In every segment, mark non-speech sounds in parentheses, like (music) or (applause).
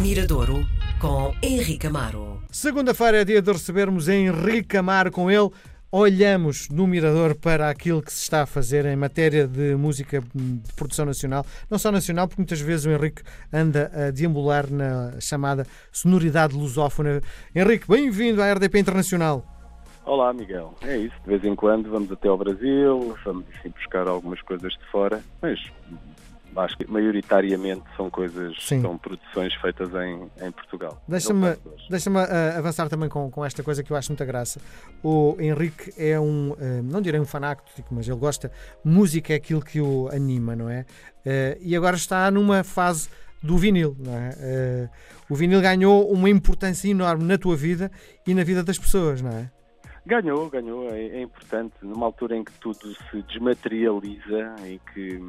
Miradouro com Henrique Amaro. Segunda-feira é dia de recebermos Henrique Amaro com ele. Olhamos no Mirador para aquilo que se está a fazer em matéria de música de produção nacional, não só nacional, porque muitas vezes o Henrique anda a deambular na chamada sonoridade lusófona. Henrique, bem-vindo à RDP Internacional. Olá, Miguel. É isso, de vez em quando vamos até ao Brasil, vamos assim buscar algumas coisas de fora, mas acho que maioritariamente são coisas, Sim. são produções feitas em, em Portugal. Deixa-me É o caso de hoje. deixa avançar também com, com esta coisa que eu acho muita graça. O Henrique é um, eh, não direi um fanático, mas ele gosta, música é aquilo que o anima, não é? Eh, e agora está numa fase do vinil, não é? Eh, o vinil ganhou uma importância enorme na tua vida e na vida das pessoas, não é? Ganhou, ganhou, é, é importante, numa altura em que tudo se desmaterializa, em que,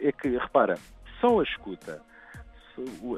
é que, repara, só a escuta,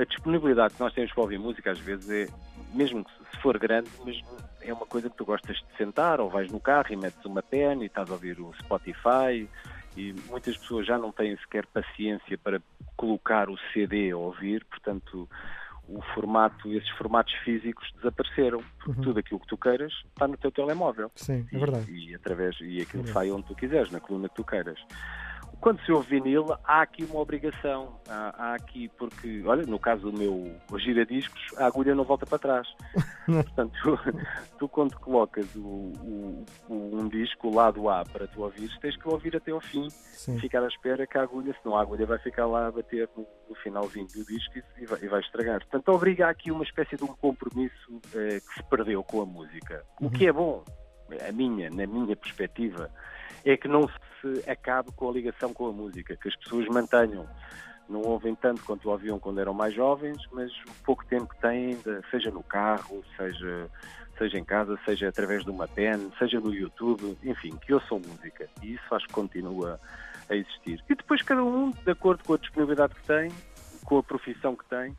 a disponibilidade que nós temos para ouvir música às vezes é, mesmo que se for grande, mas é uma coisa que tu gostas de sentar, ou vais no carro e metes uma pen e estás a ouvir o Spotify, e muitas pessoas já não têm sequer paciência para colocar o CD a ouvir, portanto o formato, esses formatos físicos desapareceram, porque Uhum. tudo aquilo que tu queiras está no teu telemóvel. Sim, é E- verdade. E, através, e aquilo Verdade. sai onde tu quiseres, na coluna que tu queiras. Quando se ouve vinil, há aqui uma obrigação. Há, há aqui, porque, olha, no caso do meu giradiscos, a agulha não volta para trás. (laughs) Portanto, tu, (laughs) tu quando colocas o, o- o- um disco, lado A, para tu ouvires, tens que ouvir até ao fim. Sim. Ficar à espera que a agulha, senão a agulha vai ficar lá a bater no, no finalzinho do disco e, vai, e vai estragar. Portanto, obriga aqui uma espécie de um compromisso eh, que se perdeu com a música. O que é bom, a minha, na minha perspectiva, é que não se acabe com a ligação com a música, que as pessoas mantenham. Não ouvem tanto quanto ouviam quando eram mais jovens, mas o pouco tempo que têm, seja no carro, seja, seja em casa, seja através de uma pen, seja no YouTube, enfim, que ouçam música. E isso acho que continua a existir. E depois cada um, de acordo com a disponibilidade que tem, com a profissão que tem,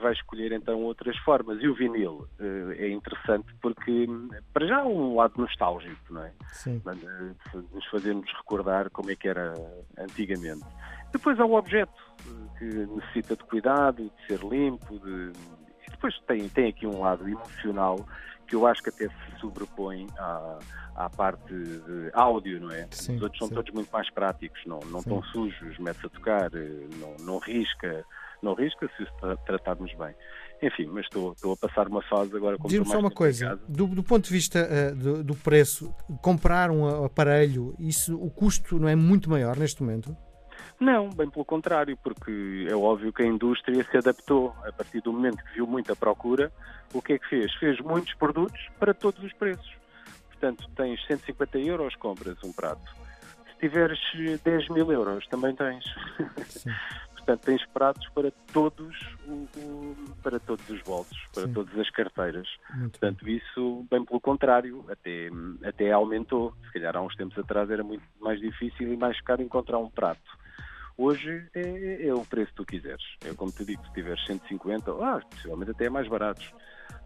vai escolher então outras formas. E o vinil eh, é interessante porque, para já, há um lado nostálgico, não é? Sim. Eh, nos fazermos recordar como é que era antigamente. Depois há o objeto, eh, que necessita de cuidado, de ser limpo, de... e depois tem, tem aqui um lado emocional que eu acho que até se sobrepõe à, à parte de áudio, não é? Sim, Os outros são sim. todos muito mais práticos, não, não Sim. estão sujos, mete-se a tocar, eh, não, não risca, não risca se os tra- tratarmos bem. Enfim, mas estou, estou a passar uma fase agora como Diz-me só uma coisa, do, do ponto de vista eh, do, do preço, comprar um aparelho, isso, o custo não é muito maior neste momento? Não, bem pelo contrário, porque é óbvio que a indústria se adaptou a partir do momento que viu muita procura. O que é que fez? Fez muitos produtos para todos os preços. Portanto, tens 150 euros, compras um prato. Se tiveres 10 mil euros, também tens. (laughs) Portanto, tens pratos para todos, o- o- para todos os bolsos, para Sim. todas as carteiras. Muito bem. Portanto, isso, bem pelo contrário, até, até aumentou. Se calhar há uns tempos atrás era muito mais difícil e mais caro encontrar um prato. Hoje é, é o preço que tu quiseres. É como te digo, se tiveres 150, ah, possivelmente até é mais baratos.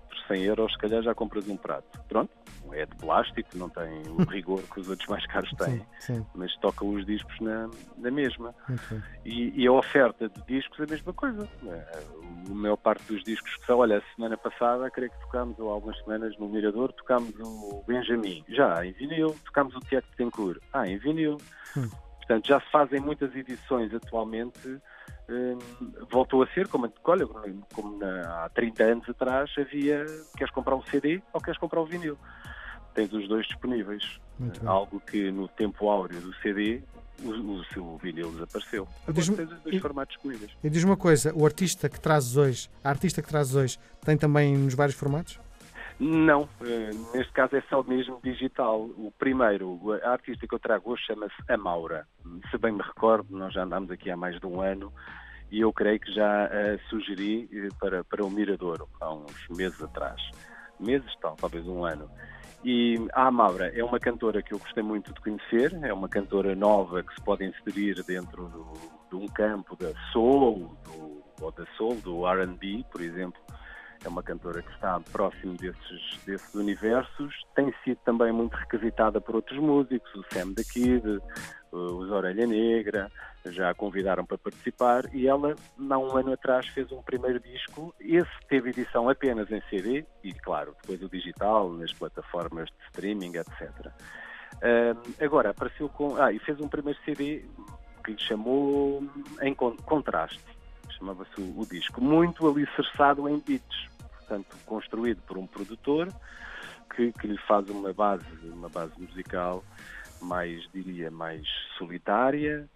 Por 100 euros, se calhar já compras um prato. Pronto, é de plástico, não tem o (laughs) rigor que os outros mais caros têm, Sim, sim, mas toca os discos na, na mesma. bem. E, e a oferta de discos é a mesma coisa. A maior parte dos discos que são, olha, a semana passada, creio que tocámos, ou algumas semanas no Mirador, tocámos o Benjamin, já em vinil, tocámos o Tiago Tencourt, ah, em vinil. Hum. Portanto, já se fazem muitas edições atualmente. hum, voltou a ser, como, olha, como na- há 30 anos atrás havia, queres comprar um CD ou queres comprar um vinil? Tens os dois disponíveis. Algo que no tempo áureo do CD o, o seu vinil desapareceu. Diz-me- tens os dois e- formatos disponíveis. E diz uma coisa, o artista que trazes hoje, a artista que trazes hoje, tem também nos vários formatos? Não, eh, neste caso é só mesmo digital. O primeiro, a artista que eu trago hoje chama-se Amaura. Se bem me recordo, nós já andámos aqui há mais de um ano e eu creio que já a sugeri eh, para, para o Miradouro há uns meses atrás. Meses, tal, talvez um ano. E a Amaura é uma cantora que eu gostei muito de conhecer, é uma cantora nova que se pode inserir dentro do, de um campo da soul, do, ou da soul, do R&B, por exemplo, é uma cantora que está próximo desses, desses universos, tem sido também muito requisitada por outros músicos, o Sam da Kid, os Orelha Negra, já a convidaram para participar e ela, há um ano atrás, fez um primeiro disco. Esse teve edição apenas em CD e, claro, depois o digital, nas plataformas de streaming, etc. Uh, agora, apareceu com. Ah, e fez um primeiro CD que lhe chamou em contraste, chamava-se o, o disco, muito alicerçado em beats, portanto, construído por um produtor que, que lhe faz uma base, uma base musical mais, diria, mais solitária,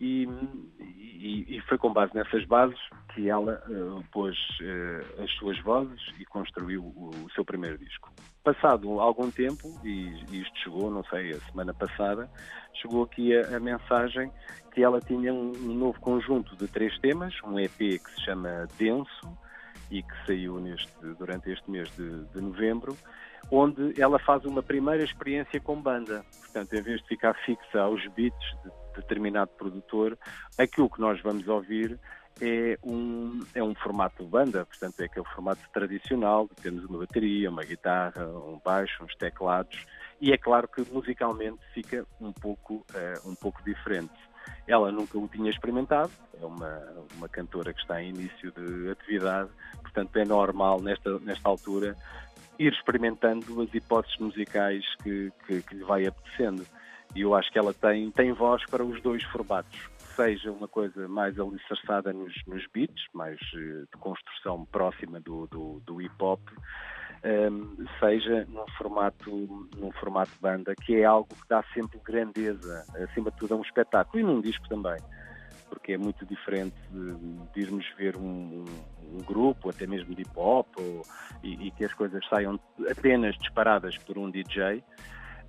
e, e, e, foi com base nessas bases que ela uh, pôs uh, as suas vozes e construiu o, o, seu primeiro disco. Passado algum tempo, e, e, isto chegou, não sei, a semana passada, chegou aqui a, a mensagem que ela tinha um, um, novo conjunto de três temas, um EP que se chama Denso e que saiu neste, durante este mês de, de novembro, onde ela faz uma primeira experiência com banda. Portanto, em vez de ficar fixa aos beats de determinado produtor, aquilo que nós vamos ouvir é um, é um formato de banda, portanto é aquele formato tradicional, temos uma bateria, uma guitarra, um baixo, uns teclados, e é claro que musicalmente fica um pouco, uh, um pouco diferente. Ela nunca o tinha experimentado, é uma, uma cantora que está em início de atividade, portanto é normal nesta, nesta altura ir experimentando as hipóteses musicais que, que, que lhe vai apetecendo. E eu acho que ela tem, tem voz para os dois formatos. Seja uma coisa mais alicerçada nos, nos beats, mais eh, de construção próxima do, do, do hip hop, seja num formato, num formato banda, que é algo que dá sempre grandeza, acima de tudo, a um espetáculo e num disco também porque é muito diferente de, irmos ver um, um, grupo, até mesmo de hip hop, ou, e, e, que as coisas saiam apenas disparadas por um DJ,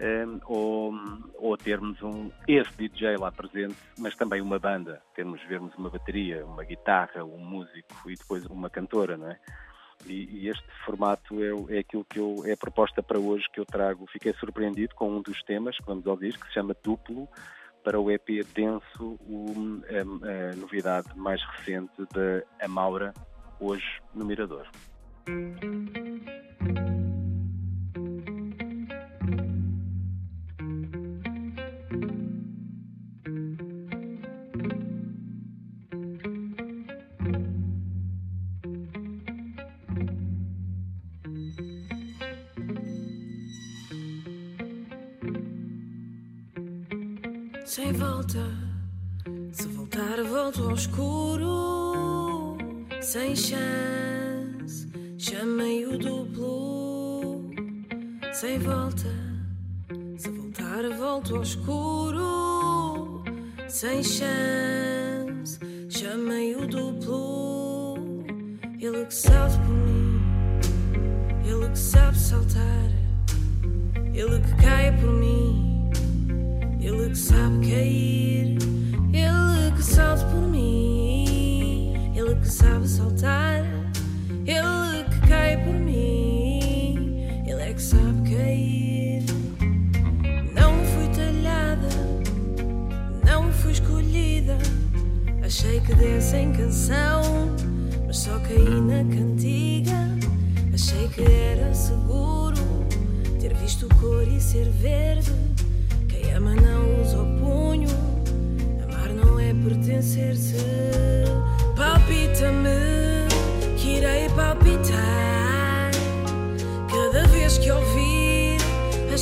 um, ou, ou termos um, esse DJ lá presente, mas também uma banda, termos vermos uma bateria, uma guitarra, um músico e depois uma cantora, não é? E, e este formato é, é, aquilo que eu é a proposta para hoje que eu trago. Fiquei surpreendido com um dos temas que vamos ouvir, que se chama Duplo, para o EP Denso, o, a, a novidade mais recente da Amaura, hoje no Mirador. Sem volta. Se voltar, volto ao escuro, sem chance. Chamei o duplo, sem volta. Se voltar, volto ao escuro, sem chance. Chamei o duplo, ele que sabe por mim, fui escolhida, achei que desse em canção, mas só caí na cantiga. Achei que era seguro ter visto cor e ser verde ama não usa o punho. Amar não é pertencer-se. Palpita-me que irei palpitar. Cada vez que ouvir a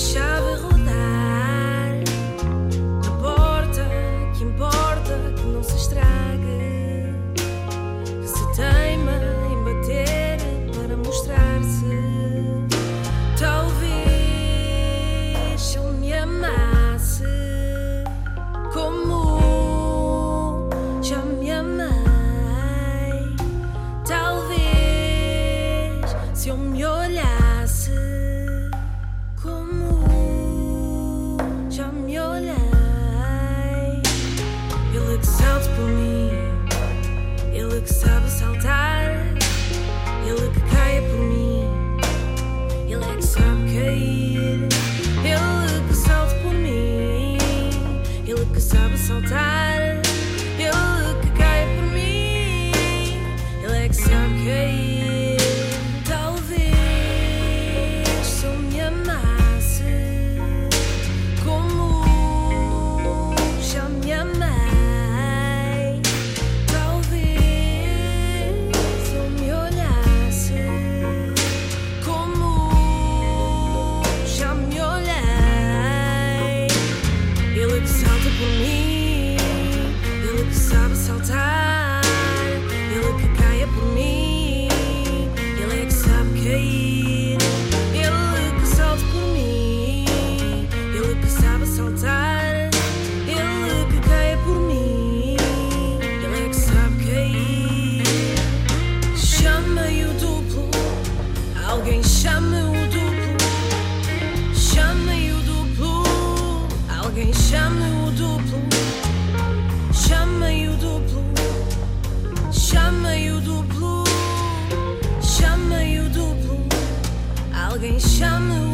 Deixa-me